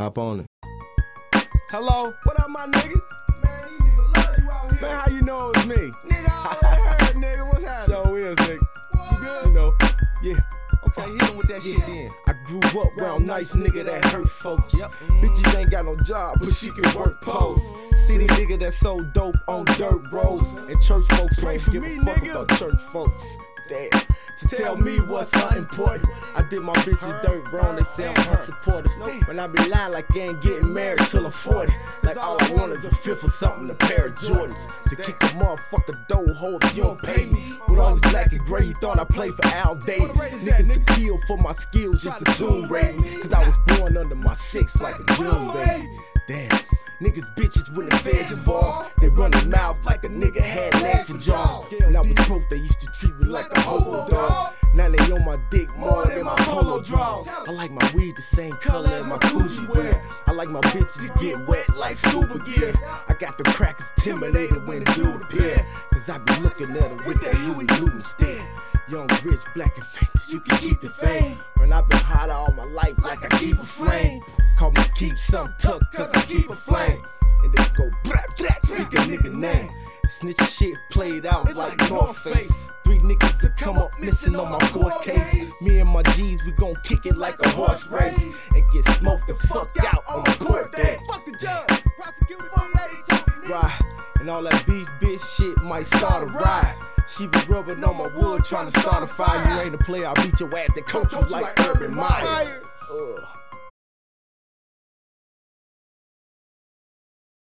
Hop on it. Hello, what up, my nigga? Man, these niggas love you out here. Man, how you know it's me? Nigga, I heard, nigga. What's happening? Show is, nigga. You good? You know, yeah. Okay, hit him with that shit then. Grew up around nice nigga that hurt folks. Yep. Bitches ain't got no job, but she can work poles. City nigga that sold dope on dirt roads. And church folks Pray don't for give me, a fuck nigga. about church folks. Damn. To tell me what's unimportant. I did my bitches dirt wrong, they say I'm unsupportive. When I be lying like I ain't getting married till I'm 40. Like all I want is a fifth or something, a pair of Jordans. To kick a motherfucker dough hole if you don't pay me. With all this black and gray, you thought I played for Al Davis. Niggas to kill for my skills just to tune rate me. Cause I was born under my six like a June baby. Damn. Niggas bitches when the feds involved. They run their mouth like a nigga had legs for jaws. When I was broke, they used to treat me like a hobo dog. Now they on my dick more than my polo draws. I like my weed the same color as my Coogi wear. I like my bitches get wet like scuba gear. I got the crackers intimidated when the dude appear. Cause I be looking at them with that Huey Newton stare. Young, rich, black, and famous, you can keep the fame. When I've been hot all my life like I keep a flame. Call me keep some tuck, cause I keep a flame. And they go brat brat, speak a nigga name. Snitch shit played out like North Face. Three niggas to come up missing on my force case. Me and my G's, we gon' kick it like a horse race. And get smoked the fuck out on my court day. Fuck the judge. All that beef bitch shit might start a riot. She be rubbing on my wood trying to start a fire. You ain't a player, I'll beat your ass to coach you like Urban Meyers. Ugh.